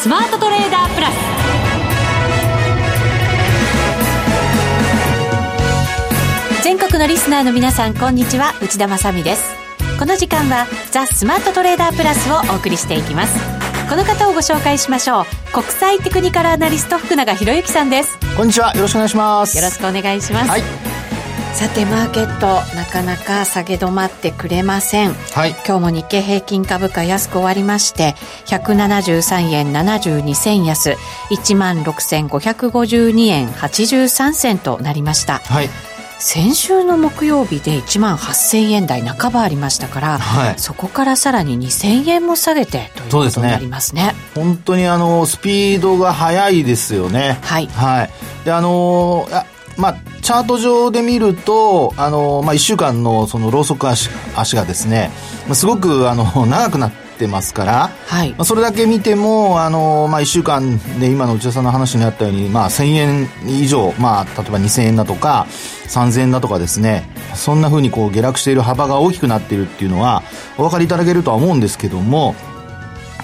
スマートトレーダープラス。全国のリスナーの皆さんこんにちは。内田まさです。この時間はザ・スマートトレーダープラスをお送りしていきます。この方をご紹介しましょう。国際テクニカルアナリスト福永博之さんです。こんにちは。よろしくお願いします。よろしくお願いします、はいさてマーケットなかなか下げ止まってくれません、はい、今日も日経平均株価安く終わりまして173円72銭安1万6552円83銭となりました、はい先週の木曜日で1万8000円台半ばありましたから、はい、そこからさらに2000円も下げてということになりますね。すね本当にあのスピードが速いですよね。はい。はい。で、あのまあ、チャート上で見ると、あの、まあ、1週間のそのローソク足足がですね、すごくあの長くなってますから、はい、まあ、それだけ見ても、あの、まあ、1週間で今の内田さんの話にあったように、まあ、1000円以上、まあ、例えば2000円だとか、3000円だとかですね、そんな風にこう下落している幅が大きくなっているっていうのは、お分かりいただけるとは思うんですけども、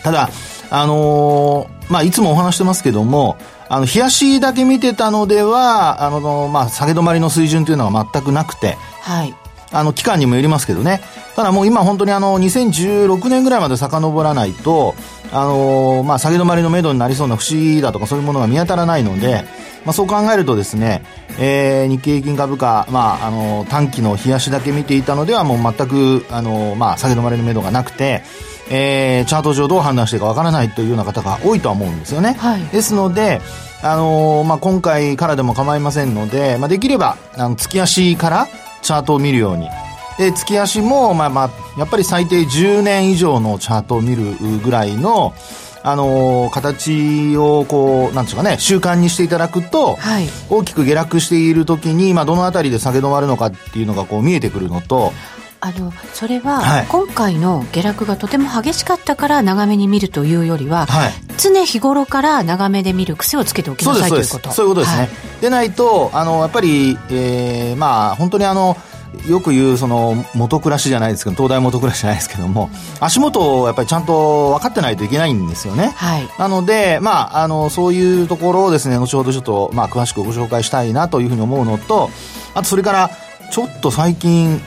ただ、あのー、まあ、いつもお話してますけども、あの、冷やしだけ見てたのでは、あの、まあ、下げ止まりの水準というのは全くなくて、はい。あの、期間にもよりますけどね。ただもう今本当にあの、2016年ぐらいまで遡らないと、あの、まあ、下げ止まりの目処になりそうな節だとかそういうものが見当たらないので、まあ、そう考えるとですね、えー、日経平均株価、まあ、あの、短期の冷やしだけ見ていたのではもう全く、あの、まあ、下げ止まりの目処がなくて、えー、チャート上どう判断していいかわからないというような方が多いとは思うんですよね。はい、ですので、あのー、まあ、今回からでも構いませんので、まあ、できれば、あの、月足からチャートを見るように。で、月足も、まあまあ、やっぱり最低10年以上のチャートを見るぐらいの、あのー、形をこう、なんうかね、習慣にしていただくと、はい、大きく下落している時に、まあ、どのあたりで下げ止まるのかっていうのがこう見えてくるのと、あのそれは、今回の下落がとても激しかったから長めに見るというよりは、はい、常日頃から長めで見る癖をつけておきなさいということ。そういうことですね、はい、でないとあのやっぱり、えー、まあ本当にあのよく言うその元暮らしじゃないですけど東大元暮らしじゃないですけども足元をやっぱりちゃんと分かってないといけないんですよね、はい、なので、まあ、あのそういうところをですね後ほどちょっと、まあ、詳しくご紹介したいなというふうに思うのとあとそれからちょっと最近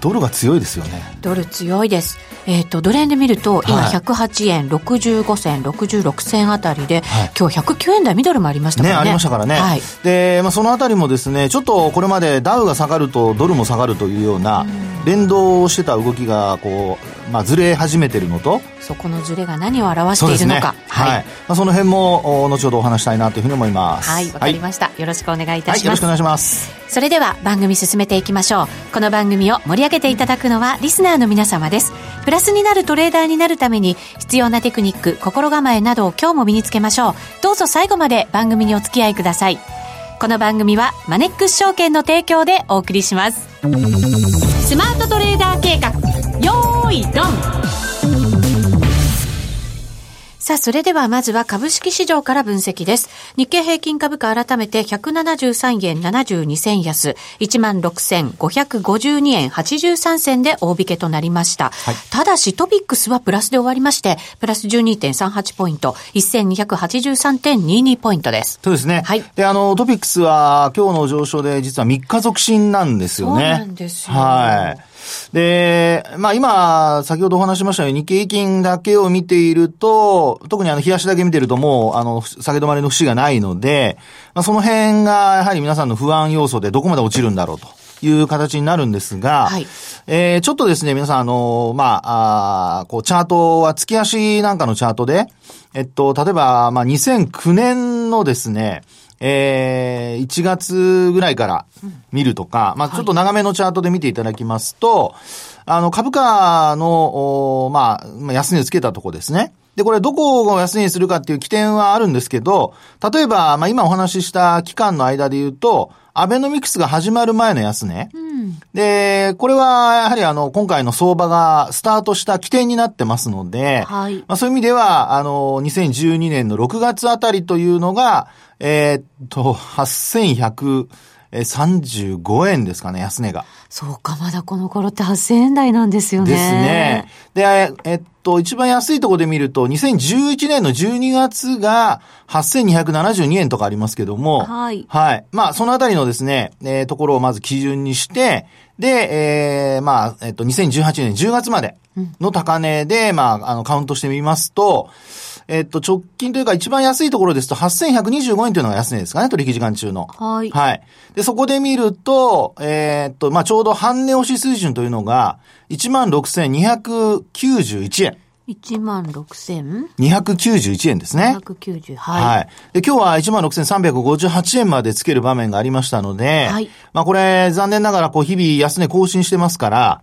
ドルが強いですよね。ドル強いですえっ、ー、とドル円で見ると今108円65銭66銭あたりで、はい、今日109円台ミドルもありましたからね、ね、ありましたからね、はい、で、まあ、そのあたりもですねちょっとこれまでダウが下がるとドルも下がるというような連動してた動きがこう、まあ、ずれ始めてるのとそこのずれが何を表しているのか、ね、はい、はい、まあ、その辺も後ほどお話したいなというふうに思います。はい。わかりました、よろしくお願いいたします、よろしくお願いします。それでは番組進めていきましょう。この番組を盛り上げていただくのはリスナーの皆様です。プラスになるトレーダーになるために必要なテクニック心構えなどを今日も身につけましょう。どうぞ最後まで番組にお付き合いください。この番組はマネックス証券の提供でお送りします。スマートトレーダー計画。よーいドンさあ、それではまずは株式市場から分析です。日経平均株価改めて173円72銭安、16,552円83銭で大引けとなりました。はい、ただしトピックスはプラスで終わりまして、プラス12.38ポイント、1283.22ポイントです。そうですね。はい。で、あの、トピックスは今日の上昇で実は3日続伸なんですよね。そうなんですよ。はい。で、まあ今、先ほどお話しましたように日経平均だけを見ていると、特にあの、冷やしだけ見てるともう、あの、下げ止まりの節がないので、まあその辺がやはり皆さんの不安要素でどこまで落ちるんだろうと。いう形になるんですが、はい、えー、ちょっとですね、皆さん、あの、まあ、あこう、チャートは月足なんかのチャートで、えっと、例えば、まあ、2009年のですね、えー、1月ぐらいから見るとか、まあちょっと長めのチャートで見ていただきますと、あの、株価の、まあ、安値をつけたとこですね。で、これどこを安値にするかっていう起点はあるんですけど、例えば、まあ今お話しした期間の間で言うと、アベノミクスが始まる前の安値。うん、で、これはやはりあの、今回の相場がスタートした起点になってますので、はい、まあそういう意味では、あの、2012年の6月あたりというのが、えー、っと、8100、えー、35円ですかね、安値が。そうか、まだこの頃って8000円台なんですよね。ですね。で、えっと、一番安いところで見ると、2011年の12月が8272円とかありますけども、はい。はい。まあ、そのあたりのですね、えー、ところをまず基準にして、で、えー、まあ、えっと、2018年10月までの高値で、うん、まあ、あの、カウントしてみますと、えっと、直近というか一番安いところですと8125円というのが安値ですかね、取引時間中の。はい。はい。で、そこで見ると、えー、っと、まあ、ちょうど半値押し水準というのが、16,291円。1万6 291円ですね。290、はい。はい。で、今日は1万6358円までつける場面がありましたので、はい。まあこれ、残念ながら、こう、日々安値更新してますから、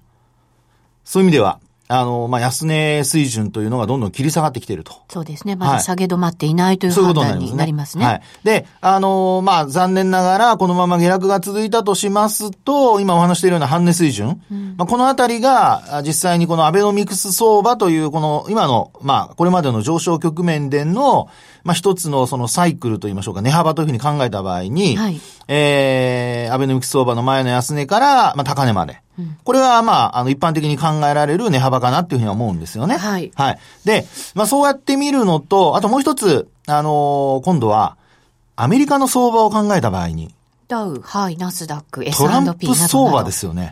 そういう意味では、あの、まあ、安値水準というのがどんどん切り下がってきていると。そうですね。まだ下げ止まっていないという判断になりますね。はい。で、あの、まあ、残念ながら、このまま下落が続いたとしますと、今お話しているような半値水準、うん、まあ、このあたりが、実際にこのアベノミクス相場という、この、今の、まあ、これまでの上昇局面での、まあ、一つのそのサイクルといいましょうか、値幅というふうに考えた場合に、はい、えー、アベノミクス相場の前の安値から、まあ、高値まで。これは、まあ、あの、一般的に考えられる値幅かなっていうふうに思うんですよね。はい。はい。で、まあ、そうやって見るのと、あともう一つ、あのー、今度は、アメリカの相場を考えた場合に。ダウ、はい、ナスダック、S&P トランプ相場ですよね。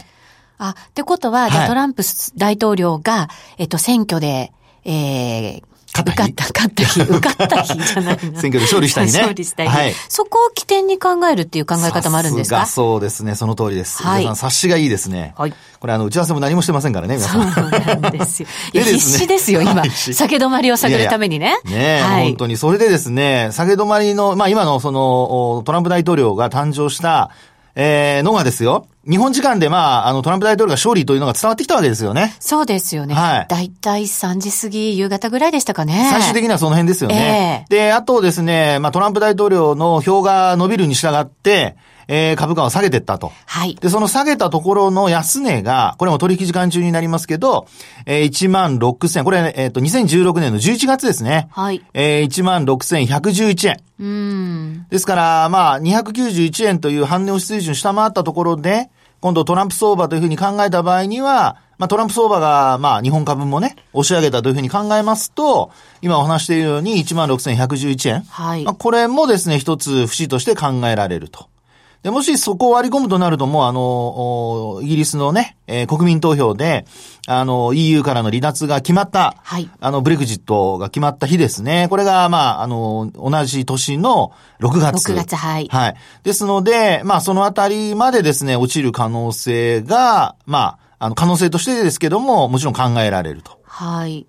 あ、ってことは、じゃあトランプ大統領が、えっと、選挙で、えー、勝った日。勝った日。受かった日じゃない選挙で勝利した日ね。勝利した日。はい。そこを起点に考えるっていう考え方もあるんですか？そうですね。その通りです。はい。皆さん、察しがいいですね。はい。これ、あの、打ち合わせも何もしてませんからね、皆さん。そうなんですよ。いや、必死ですよ、今。酒止まりを下げるためにね。ねはい。本当に。それでですね、酒止まりの、まあ今のその、トランプ大統領が誕生した、えー、のがですよ。日本時間でまあ、あの、トランプ大統領が勝利というのが伝わってきたわけですよね。そうですよね。はい。だいたい3時過ぎ、夕方ぐらいでしたかね。最終的にはその辺ですよね。えー、で、あとですね、まあ、トランプ大統領の票が伸びるに従って、えー、株価を下げていったと。はい。で、その下げたところの安値が、これも取引時間中になりますけど、えー、1万6千、これ、えっ、ー、と、2016年の11月ですね。はい。えー、1万6千111円。うん。ですから、まあ、291円という半値押し水準下回ったところで、今度トランプ相場というふうに考えた場合には、まあ、トランプ相場が、まあ、日本株もね、押し上げたというふうに考えますと、今お話しているように16,111円。はい。まあ、これもですね、一つ節として考えられると。で、もしそこを割り込むとなると、もうあの、イギリスのね、えー、国民投票で、あの、EU からの離脱が決まった、はい。あの、ブレグジットが決まった日ですね。これが、まあ、あの、同じ年の6月。6月、はい。はい。ですので、まあ、そのあたりまでですね、落ちる可能性が、まあ、あの、可能性としてですけども、もちろん考えられると。はい。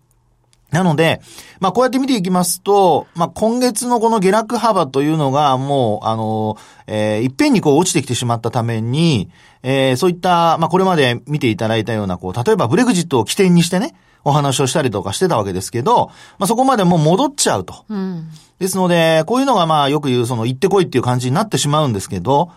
なので、まあこうやって見ていきますと、まあ今月のこの下落幅というのがもう、あの、えー、いっぺんにこう落ちてきてしまったために、えー、そういった、まあこれまで見ていただいたような、こう、例えばブレグジットを起点にしてね、お話をしたりとかしてたわけですけど、まあそこまでもう戻っちゃうと。うん、ですので、こういうのがまあよく言うその行ってこいっていう感じになってしまうんですけど、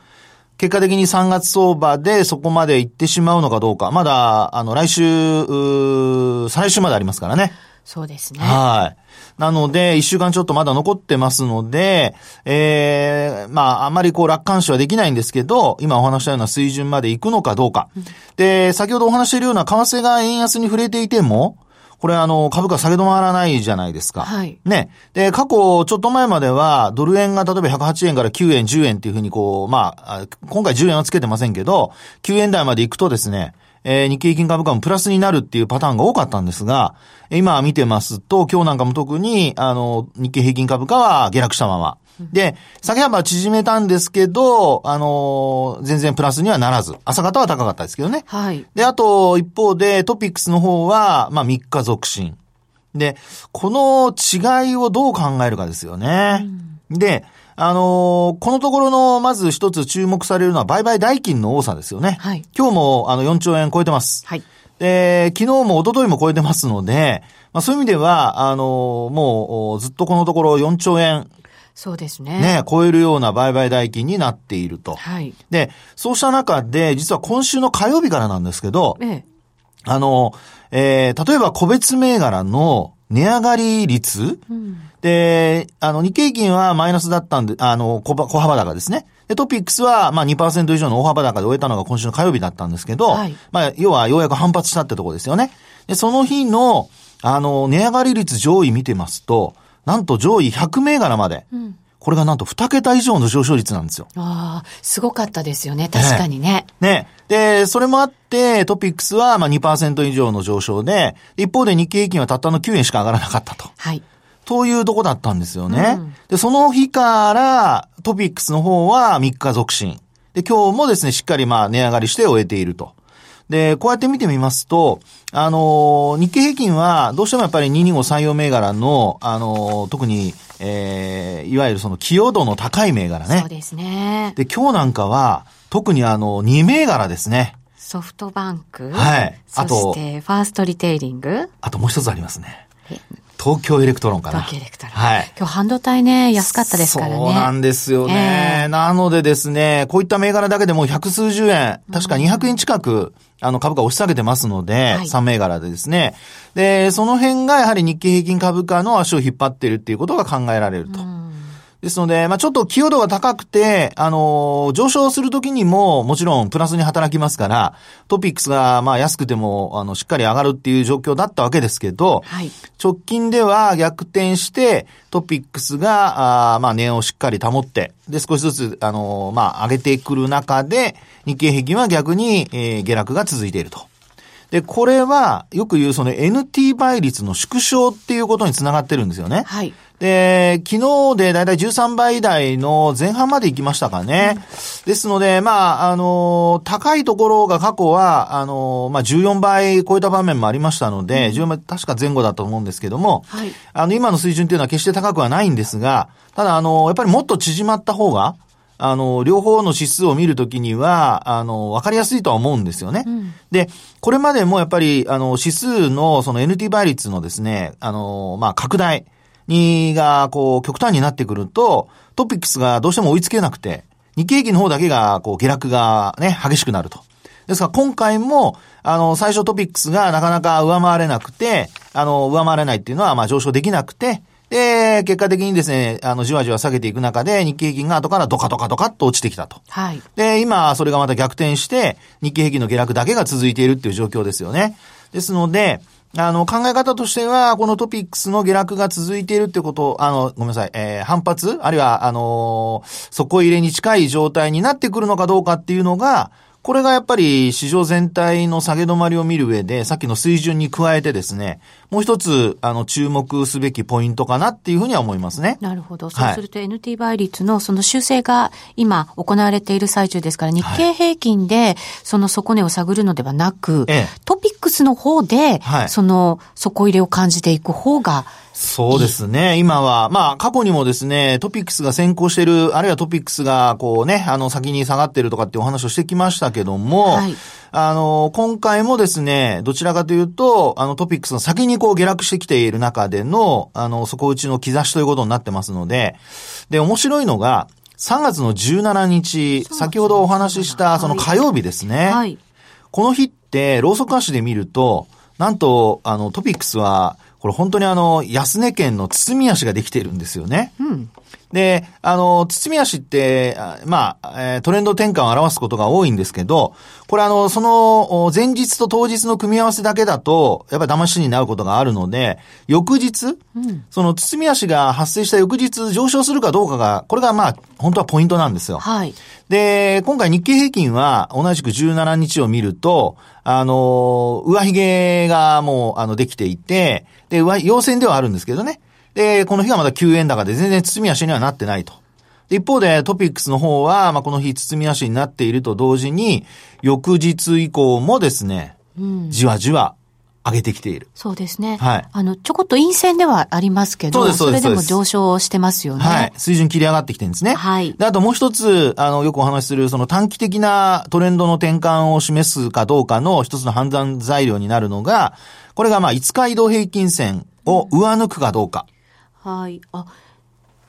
結果的に3月相場でそこまで行ってしまうのかどうか、まだ、あの、来週、再来週までありますからね。そうですね。はい。なので、一週間ちょっとまだ残ってますので、ええー、まあ、あまりこう楽観視はできないんですけど、今お話したような水準まで行くのかどうか。うん、で、先ほどお話しているような為替が円安に触れていても、これあの、株価下げ止まらないじゃないですか。はい。ね。で、過去ちょっと前までは、ドル円が例えば108円から9円、10円っていうふうにこう、まあ、今回10円はつけてませんけど、9円台まで行くとですね、えー、日経平均株価もプラスになるっていうパターンが多かったんですが、今見てますと、今日なんかも特に、あの、日経平均株価は下落したまま。で、下げ幅縮めたんですけど、あのー、全然プラスにはならず、朝方は高かったですけどね。はい。で、あと、一方で、トピックスの方は、まあ、3日続伸。で、この違いをどう考えるかですよね。うん、で、あのー、このところの、まず一つ注目されるのは売買代金の多さですよね。はい。今日も、あの、4兆円超えてます。はい。で、昨日も一昨日も超えてますので、まあそういう意味では、あのー、もう、ずっとこのところ4兆円。そうですね。ね、超えるような売買代金になっていると。はい。で、そうした中で、実は今週の火曜日からなんですけど、ええ。あの、えー、例えば個別銘柄の値上がり率、うん、で、あの、日経金はマイナスだったんで、あの、小小幅高ですね。で、トピックスは、まあ2%以上の大幅高で終えたのが今週の火曜日だったんですけど、はい、まあ、要はようやく反発したってとこですよね。で、その日の、あの、値上がり率上位見てますと、なんと上位100銘柄まで、うん、これがなんと2桁以上の上昇率なんですよ。ああ、すごかったですよね、確かにね。ね。で、それもあって、トピックスはまあ2%以上の上昇で、一方で日経平均はたったの9円しか上がらなかったと。はい。というとこだったんですよね。うん、で、その日からトピックスの方は3日続伸。で、今日もですね、しっかりまあ値上がりして終えていると。で、こうやって見てみますと、あの、日経平均はどうしてもやっぱり225採用銘柄の、あの、特に、えー、いわゆるその寄与度の高い銘柄ね。そうですね。で、今日なんかは、特にあの、2銘柄ですね。ソフトバンク。はい。あと、そして、ファーストリテイリング。あともう一つありますね。東京エレクトロンかな。東京エレクトロン。はい。今日半導体ね、安かったですからね。そうなんですよね。えー、なのでですね、こういった銘柄だけでも百数十円、確か200円近く、あの株価押し下げてますので、はい、3銘柄でですね。で、その辺がやはり日経平均株価の足を引っ張ってるっていうことが考えられると。うんですので、まあちょっと寄与度が高くて、あのー、上昇するときにも、もちろんプラスに働きますから、トピックスが、まあ安くても、あの、しっかり上がるっていう状況だったわけですけど、はい、直近では逆転して、トピックスが、あまあ値をしっかり保って、で、少しずつ、あのー、まあ上げてくる中で、日経平均は逆に、えー、下落が続いていると。で、これは、よく言うその NT 倍率の縮小っていうことにつながってるんですよね。はい。で、昨日でだいたい13倍台の前半まで行きましたかね。うん、ですので、まあ、あの、高いところが過去は、あの、まあ、14倍超えた場面もありましたので、うん、14倍確か前後だと思うんですけども、はい、あの、今の水準っていうのは決して高くはないんですが、ただ、あの、やっぱりもっと縮まった方が、あの、両方の指数を見るときには、あの、わかりやすいとは思うんですよね。うん、で、これまでもやっぱり、あの、指数のその NT 倍率のですね、あの、まあ、拡大にが、こう、極端になってくると、トピックスがどうしても追いつけなくて、日経平均の方だけが、こう、下落がね、激しくなると。ですから今回も、あの、最初トピックスがなかなか上回れなくて、あの、上回れないっていうのは、まあ上昇できなくて、で、結果的にですね、あの、じわじわ下げていく中で、日経平均が後からドカドカドカっと落ちてきたと。はい。で、今、それがまた逆転して、日経平均の下落だけが続いているっていう状況ですよね。ですので、あの、考え方としては、このトピックスの下落が続いているってこと、あの、ごめんなさい、えー、反発あるいは、あのー、底入れに近い状態になってくるのかどうかっていうのが、これがやっぱり市場全体の下げ止まりを見る上で、さっきの水準に加えてですね、もう一つ、あの、注目すべきポイントかなっていうふうには思いますね。なるほど。そうすると NT 倍率のその修正が今行われている最中ですから、日経平均でその底値を探るのではなく、はい、トピックスの方で、その底入れを感じていく方が、そうですね。今は、まあ、過去にもですね、トピックスが先行してる、あるいはトピックスが、こうね、あの、先に下がってるとかってお話をしてきましたけども、はい、あの、今回もですね、どちらかというと、あの、トピックスの先にこう下落してきている中での、あの、底打ちの兆しということになってますので、で、面白いのが、3月の17日、先ほどお話ししたその火曜日ですね。はい。この日って、ローソク足で見ると、なんと、あの、トピックスは、これ本当にあの、安値県の包み足ができているんですよね。うん。で、あの、包み足って、まあ、えー、トレンド転換を表すことが多いんですけど、これあの、その、前日と当日の組み合わせだけだと、やっぱり騙しになることがあるので、翌日、うん、その包み足が発生した翌日上昇するかどうかが、これがまあ、本当はポイントなんですよ。はい。で、今回日経平均は同じく17日を見ると、あの、上髭がもう、あの、できていて、で、上、陽線ではあるんですけどね。で、この日がまだ9円高で全然包み足にはなってないと。一方でトピックスの方は、まあ、この日包み足になっていると同時に、翌日以降もですね、うん、じわじわ上げてきている。そうですね。はい。あの、ちょこっと陰線ではありますけど、それでも上昇してますよね。はい。水準切り上がってきてるんですね。はい。で、あともう一つ、あの、よくお話しする、その短期的なトレンドの転換を示すかどうかの一つの判断材料になるのが、これがまあ、5日移動平均線を上抜くかどうか。はい。あ、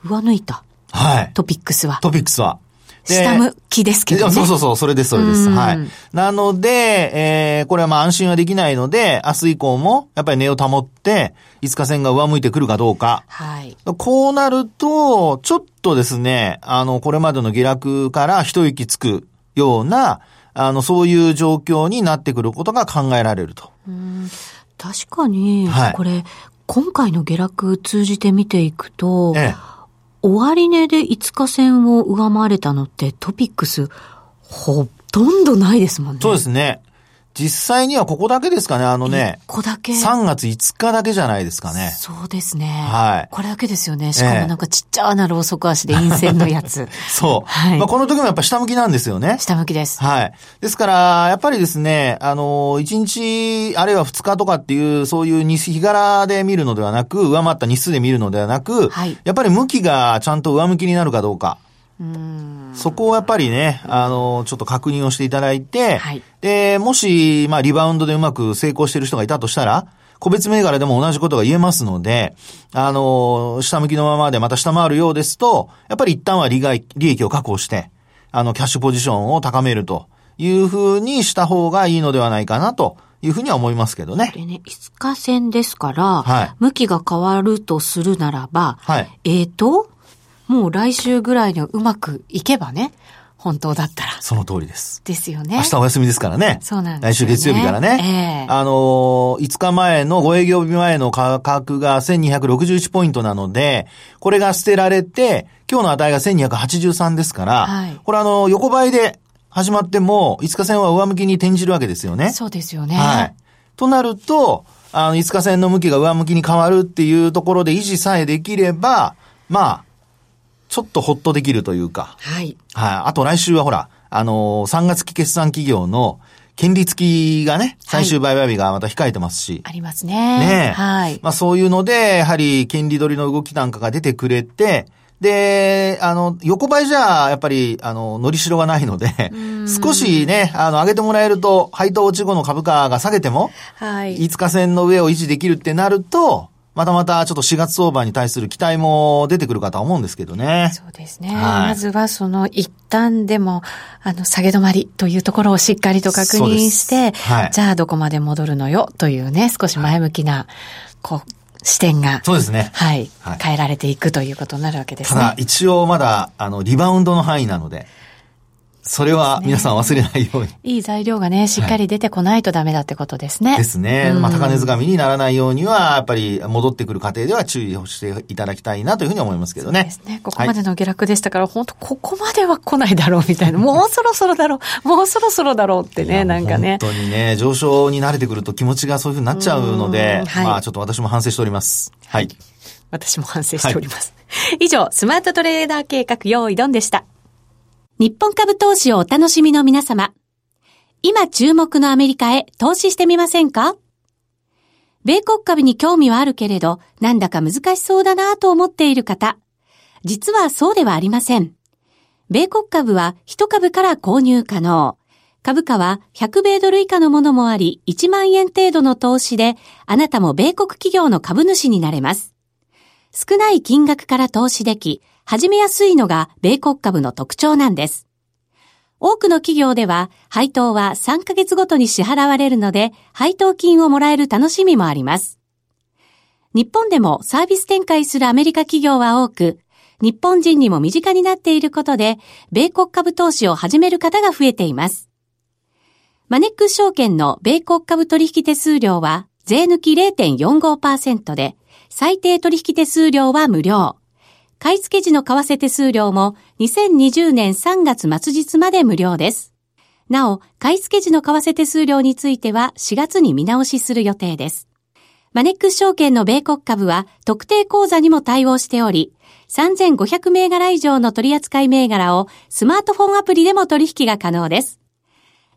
上抜いた。はい。トピックスは。トピックスは。下向きですけどね。そうそうそう、それです、それです。はい。なので、えー、これはまあ安心はできないので、明日以降も、やっぱり値を保って、5日線が上向いてくるかどうか。はい。こうなると、ちょっとですね、あの、これまでの下落から一息つくような、あの、そういう状況になってくることが考えられると。確かに、はい、これ、今回の下落通じて見ていくと、ええ終値で5日線を上回れたのってトピックスほとんどないですもんね。そうですね。実際にはここだけですかね、あのね。ここだけ。3月5日だけじゃないですかね。そうですね。はい。これだけですよね。しかもなんかちっちゃなローソク足で陰線のやつ。そう。はい。まあこの時もやっぱ下向きなんですよね。下向きです。はい。ですから、やっぱりですね、あの、1日、あるいは2日とかっていう、そういう日、日柄で見るのではなく、上回った日数で見るのではなく、はい。やっぱり向きがちゃんと上向きになるかどうか。そこをやっぱりね、あの、ちょっと確認をしていただいて、はい、で、もし、まあ、リバウンドでうまく成功している人がいたとしたら、個別銘柄でも同じことが言えますので、あの、下向きのままでまた下回るようですと、やっぱり一旦は利害、利益を確保して、あの、キャッシュポジションを高めるというふうにした方がいいのではないかなというふうには思いますけどね。でね、5日線ですから、はい、向きが変わるとするならば、はい、えっ、ー、と、もう来週ぐらいにうまくいけばね、本当だったら。その通りです。ですよね。明日お休みですからね。そうなんです、ね、来週月曜日からね。えー、あのー、5日前の5営業日前の価格が1261ポイントなので、これが捨てられて、今日の値が1283ですから、はい、これあの、横ばいで始まっても、5日線は上向きに転じるわけですよね。そうですよね。はい。となると、あの、5日線の向きが上向きに変わるっていうところで維持さえできれば、まあ、ちょっとほっとできるというか。はい。はい。あと来週はほら、あのー、3月期決算企業の権利付きがね、最終売買日がまた控えてますし。はい、ありますね。ねはい。まあそういうので、やはり権利取りの動きなんかが出てくれて、で、あの、横ばいじゃ、やっぱり、あの、のりしろがないので、少しね、あの、上げてもらえると、配当落ち後の株価が下げても、はい。5日線の上を維持できるってなると、またまたちょっと4月相場に対する期待も出てくるかと思うんですけどね。そうですね。はい、まずはその一旦でも、あの、下げ止まりというところをしっかりと確認して、はい、じゃあどこまで戻るのよというね、少し前向きな、こう、視点が。そうですね。はい。変えられていくということになるわけですね。ただ、一応まだ、あの、リバウンドの範囲なので、それは皆さん忘れないように。いい材料がね、しっかり出てこないとダメだってことですね。ですね。まあ、高値掴みにならないようには、やっぱり戻ってくる過程では注意をしていただきたいなというふうに思いますけどね。そうですね。ここまでの下落でしたから、はい、本当ここまでは来ないだろうみたいな、もうそろそろだろう、もうそろそろだろうってね、なんかね。本当にね、上昇に慣れてくると気持ちがそういうふうになっちゃうので、はい、まあ、ちょっと私も反省しております。はい。私も反省しております。はい、以上、スマートトレーダー計画用意ドンでした。日本株投資をお楽しみの皆様。今注目のアメリカへ投資してみませんか？米国株に興味はあるけれど、なんだか難しそうだなと思っている方。実はそうではありません。米国株は1株から購入可能。株価は100米ドル以下のものもあり、1万円程度の投資で、あなたも米国企業の株主になれます。少ない金額から投資でき、始めやすいのが米国株の特徴なんです。多くの企業では配当は3ヶ月ごとに支払われるので配当金をもらえる楽しみもあります。日本でもサービス展開するアメリカ企業は多く、日本人にも身近になっていることで、米国株投資を始める方が増えています。マネックス証券の米国株取引手数料は税抜き0.45%で、最低取引手数料は無料。買い付け時の為替手数料も2020年3月末日まで無料です。なお、買い付け時の為替手数料については4月に見直しする予定です。マネックス証券の米国株は特定口座にも対応しており、3500銘柄以上の取扱い銘柄をスマートフォンアプリでも取引が可能です。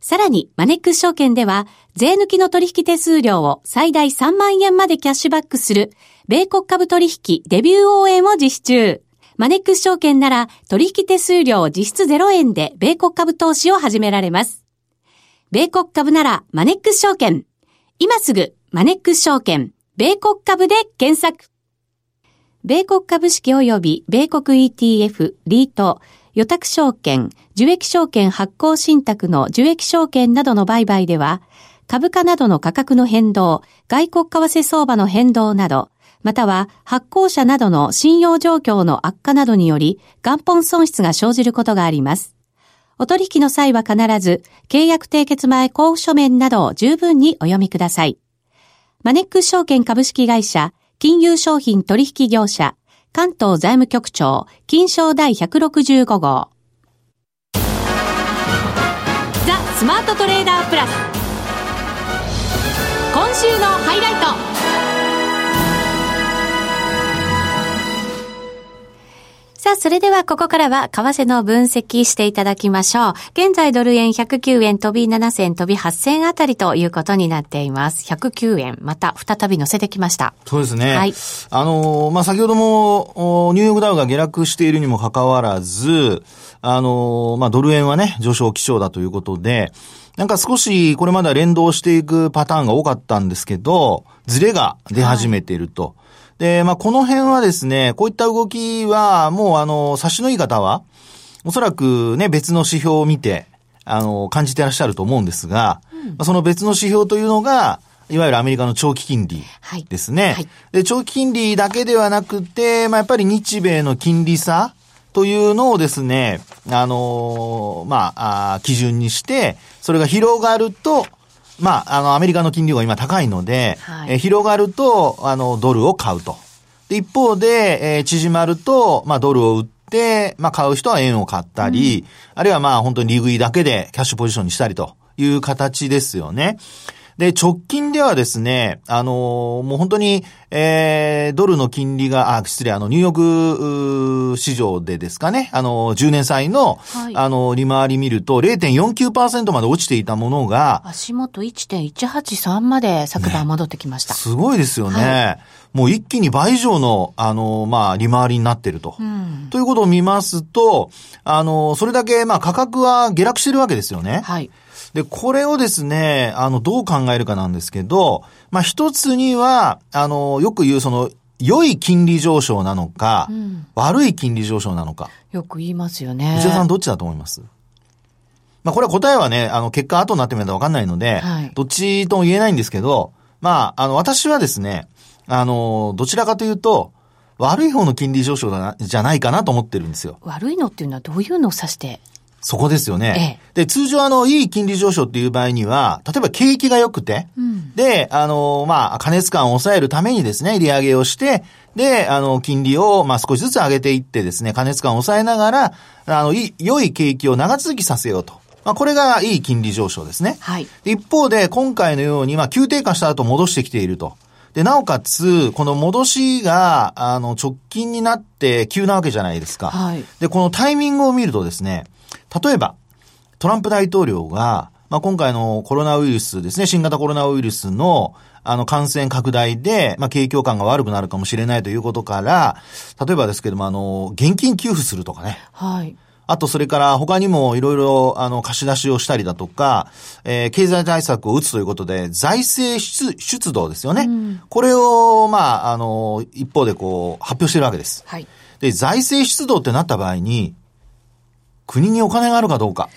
さらに、マネックス証券では、税抜きの取引手数料を最大3万円までキャッシュバックする米国株取引デビュー応援を実施中。マネックス証券なら取引手数料実質0円で米国株投資を始められます。米国株ならマネックス証券。今すぐマネックス証券、米国株で検索。米国株式及び米国 ETF、リート、予託証券、受益証券発行信託の受益証券などの売買では、株価などの価格の変動、外国為替相場の変動など、または発行者などの信用状況の悪化などにより元本損失が生じることがあります。お取引の際は必ず、契約締結前交付書面などを十分にお読みください。マネックス証券株式会社、金融商品取引業者、関東財務局長、金賞第165号。ザ・スマートトレーダープラス。今週のハイライト。さあ、それではここからは為替の分析していただきましょう。現在ドル円109円飛び7銭飛び8銭あたりということになっています。109円、また再び乗せてきました。そうですね。はい。あのー、まあ、先ほども、ニューヨークダウが下落しているにもかかわらず、あのー、まあ、ドル円はね、上昇基調だということで、なんか少しこれまでは連動していくパターンが多かったんですけど、ズレが出始めていると。はいで、まあ、この辺はですね、こういった動きは、もうあの、差しのいい方は、おそらくね、別の指標を見て、あの、感じてらっしゃると思うんですが、うん、その別の指標というのが、いわゆるアメリカの長期金利ですね。はい。はい、で、長期金利だけではなくて、まあ、やっぱり日米の金利差というのをですね、あのー、まああ、基準にして、それが広がると、まあ、あの、アメリカの金利が今高いので、はい、え広がると、あの、ドルを買うと。で、一方で、えー、縮まると、まあ、ドルを売って、まあ、買う人は円を買ったり、うん、あるいはまあ、本当に利食いだけでキャッシュポジションにしたりという形ですよね。で、直近ではですね、あのー、もう本当に、えー、ドルの金利が、あ、失礼、あの、ニューヨーク市場でですかね、あの、10年債の、はい、あの、利回り見ると0.49%まで落ちていたものが、足元1.183まで昨晩戻ってきました。ね、すごいですよね。はいもう一気に倍以上の、あの、まあ、利回りになってると。うん、ということを見ますと、あの、それだけ、まあ、価格は下落してるわけですよね。はい。で、これをですね、あの、どう考えるかなんですけど、まあ、一つには、あの、よく言うその、良い金利上昇なのか、うん、悪い金利上昇なのか。よく言いますよね。内田さんどっちだと思います？まあ、これは答えはね、あの、結果後になってみないとわかんないので、はい、どっちとも言えないんですけど、まあ、あの、私はですね、あの、どちらかというと、悪い方の金利上昇だじゃないかなと思ってるんですよ。悪いのっていうのはどういうのを指してそこですよね。ええ、で、通常あの、いい金利上昇っていう場合には、例えば景気が良くて、うん、で、あの、まあ、加熱感を抑えるためにですね、利上げをして、で、あの、金利を、まあ、少しずつ上げていってですね、加熱感を抑えながら、あの、い良い景気を長続きさせようと。まあ、これがいい金利上昇ですね。はい。一方で、今回のように、まあ、急低下した後戻してきていると。で、なおかつ、この戻しが、あの、直近になって急なわけじゃないですか。はい。で、このタイミングを見るとですね、例えば、トランプ大統領が、まあ、今回のコロナウイルスですね、新型コロナウイルスの、あの、感染拡大で、まあ、景況感が悪くなるかもしれないということから、例えばですけども、あの、現金給付するとかね。はい。あと、それから他にもいろいろ、あの、貸し出しをしたりだとか、えー、経済対策を打つということで、財政出出動ですよね。うん、これを、まあ、あの、一方でこう、発表してるわけです。はい。で、財政出動ってなった場合に、国にお金があるかどうか。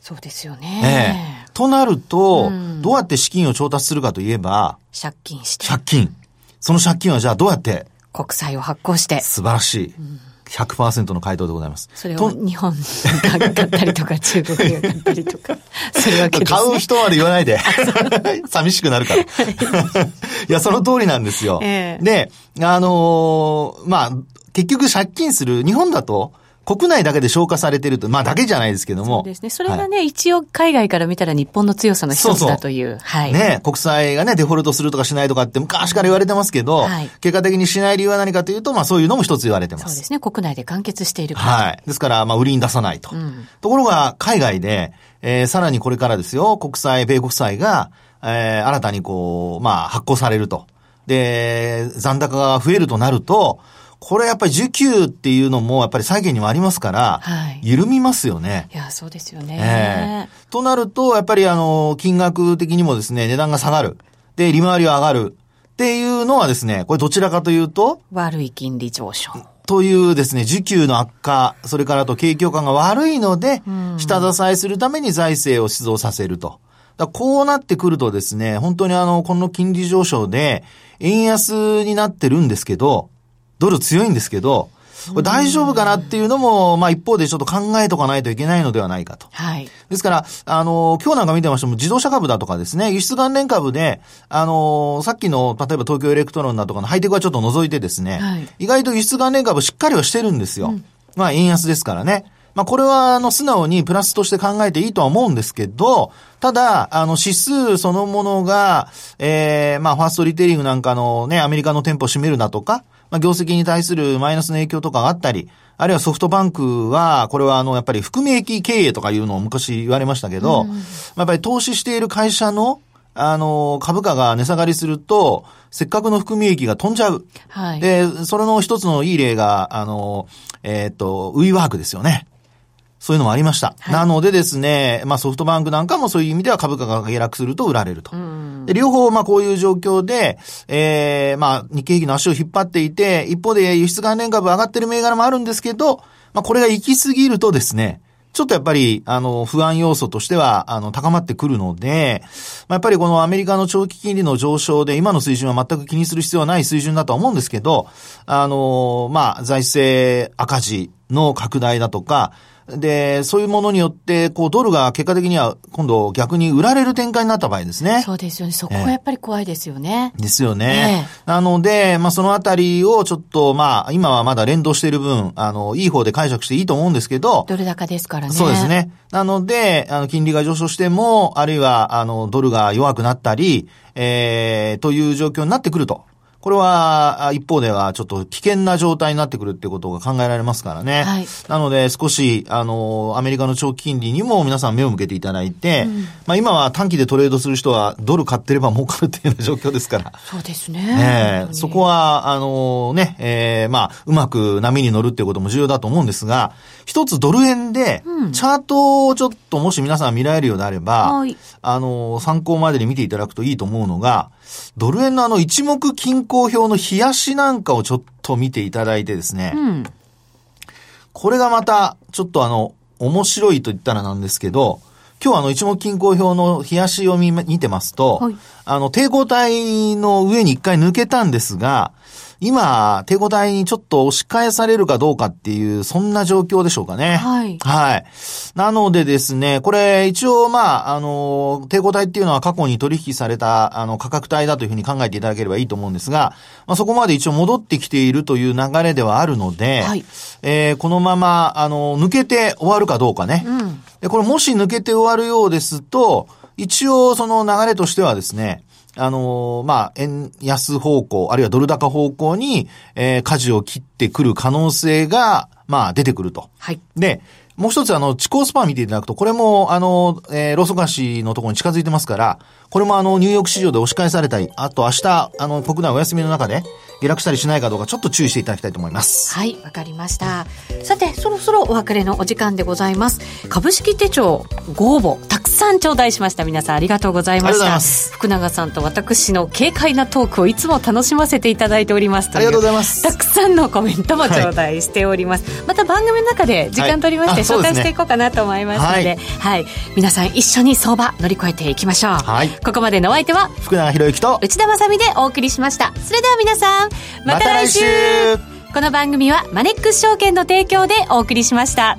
そうですよね。ええ。となると、うん、どうやって資金を調達するかといえば、借金して。借金。その借金はじゃあどうやって国債を発行して。素晴らしい。うん100%の回答でございます。それを日本が買ったりとか、中国が買ったりとか、するわけです、ね、買う人まで言わないで。寂しくなるから。いや、その通りなんですよ。えー、で、あのー、まあ、結局借金する、日本だと、国内だけで消化されてると、まあだけじゃないですけども。そうですね。それがね、はい、一応海外から見たら日本の強さの一つだという。そうそうはい。ね、国債がね、デフォルトするとかしないとかって昔から言われてますけど、はい、結果的にしない理由は何かというと、まあそういうのも一つ言われてます。そうですね。国内で完結しているから。はい。ですから、まあ売りに出さないと。うん、ところが、海外で、えー、さらにこれからですよ、国債、米国債が、えー、新たにこう、まあ発行されると。で、残高が増えるとなると、これやっぱり需給っていうのもやっぱり債券にもありますから、はい、緩みますよね。いや、そうですよね。えー、となると、やっぱりあの、金額的にもですね、値段が下がる。で、利回りは上がる。っていうのはですね、これどちらかというと悪い金利上昇。というですね、需給の悪化、それからと景況感が悪いので、下支えするために財政を出動させると。だこうなってくるとですね、本当にあの、この金利上昇で、円安になってるんですけど、ドル強いんですけど、これ大丈夫かなっていうのも、まあ一方でちょっと考えとかないといけないのではないかと。はい。ですから、あの、今日なんか見てましても自動車株だとかですね、輸出関連株で、あの、さっきの、例えば東京エレクトロンだとかのハイテクはちょっと除いてですね、はい、意外と輸出関連株しっかりはしてるんですよ。うん、まあ円安ですからね。まあ、これは、あの、素直にプラスとして考えていいとは思うんですけど、ただ、あの、指数そのものが、ええー、まあ、ファーストリテイリングなんかのね、アメリカの店舗を閉めるだとか、まあ、業績に対するマイナスの影響とかがあったり、あるいはソフトバンクは、これはあの、やっぱり含み益経営とかいうのを昔言われましたけど、うん、やっぱり投資している会社の、あの、株価が値下がりすると、せっかくの含み益が飛んじゃう。はい。で、それの一つのいい例が、あの、えっ、ー、と、ウィーワークですよね。そういうのもありました。はい、なのでですね、まあソフトバンクなんかもそういう意味では株価が下落すると売られると。で両方、まあこういう状況で、ええー、まあ日経平均の足を引っ張っていて、一方で輸出関連株上がってる銘柄もあるんですけど、まあこれが行き過ぎるとですね、ちょっとやっぱり、あの、不安要素としては、あの、高まってくるので、まあ、やっぱりこのアメリカの長期金利の上昇で、今の水準は全く気にする必要はない水準だとは思うんですけど、あの、まあ、財政赤字の拡大だとか、で、そういうものによって、こう、ドルが結果的には今度逆に売られる展開になった場合ですね。そうですよね。そこはやっぱり怖いですよね。えー、ですよね。えー、なので、まあ、そのあたりをちょっと、まあ、今はまだ連動している分、あの、いい方で解釈していいと思うんですけど。ドル高ですからね。そうですね。なので、あの、金利が上昇しても、あるいは、あの、ドルが弱くなったり、えー、という状況になってくると。これは、一方ではちょっと危険な状態になってくるってことが考えられますからね。はい、なので、少し、あの、アメリカの長期金利にも皆さん目を向けていただいて、うん、まあ今は短期でトレードする人はドル買ってれば儲かるっていうような状況ですから。そうですね。えー、そこは、あのね、えー、まあ、うまく波に乗るっていうことも重要だと思うんですが、一つドル円で、チャートをちょっともし皆さん見られるようであれば、はい、あの、参考までに見ていただくといいと思うのが、ドル円のあの一目均衡表の冷やしなんかをちょっと見ていただいてですね、うん、これがまた、ちょっとあの、面白いと言ったらなんですけど、今日あの一目均衡表の冷やしを見見てますと、はい、あの抵抗体の上に一回抜けたんですが、今、手応えにちょっと押し返されるかどうかっていう、そんな状況でしょうかね。はい。はい。なのでですね、これ一応まあ、あの、抵抗体っていうのは過去に取引された、あの、価格帯だというふうに考えていただければいいと思うんですが、まあ、そこまで一応戻ってきているという流れではあるので、はい。えー、このまま、あの、抜けて終わるかどうかね。うん。で、これもし抜けて終わるようですと、一応その流れとしてはですね、あのー、まあ、円安方向、あるいはドル高方向に、えー、舵を切ってくる可能性が、まあ、出てくると。はい。で、もう一つ、あの、地高スパン見ていただくと、これも、あの、えー、ローソク足のところに近づいてますから、これもあの、ニューヨーク市場で押し返されたり、あと明日、あの、国内お休みの中で、下落したりしないかどうか、ちょっと注意していただきたいと思います。はい、わかりました。さて、そろそろお別れのお時間でございます。株式手帳、ご応募、さん頂戴しました。皆さんありがとうございました。福永さんと私の軽快なトークをいつも楽しませていただいておりますありがとうございます。たくさんのコメントも頂戴しております。はい、また番組の中で時間取りまして、紹介していこうかなと思いますので、はい、はい、皆さん一緒に相場乗り越えていきましょう。はい。ここまでのお相手は、福永博之と内田まさでお送りしました。それでは皆さん、また来週この番組はマネックス証券の提供でお送りしました。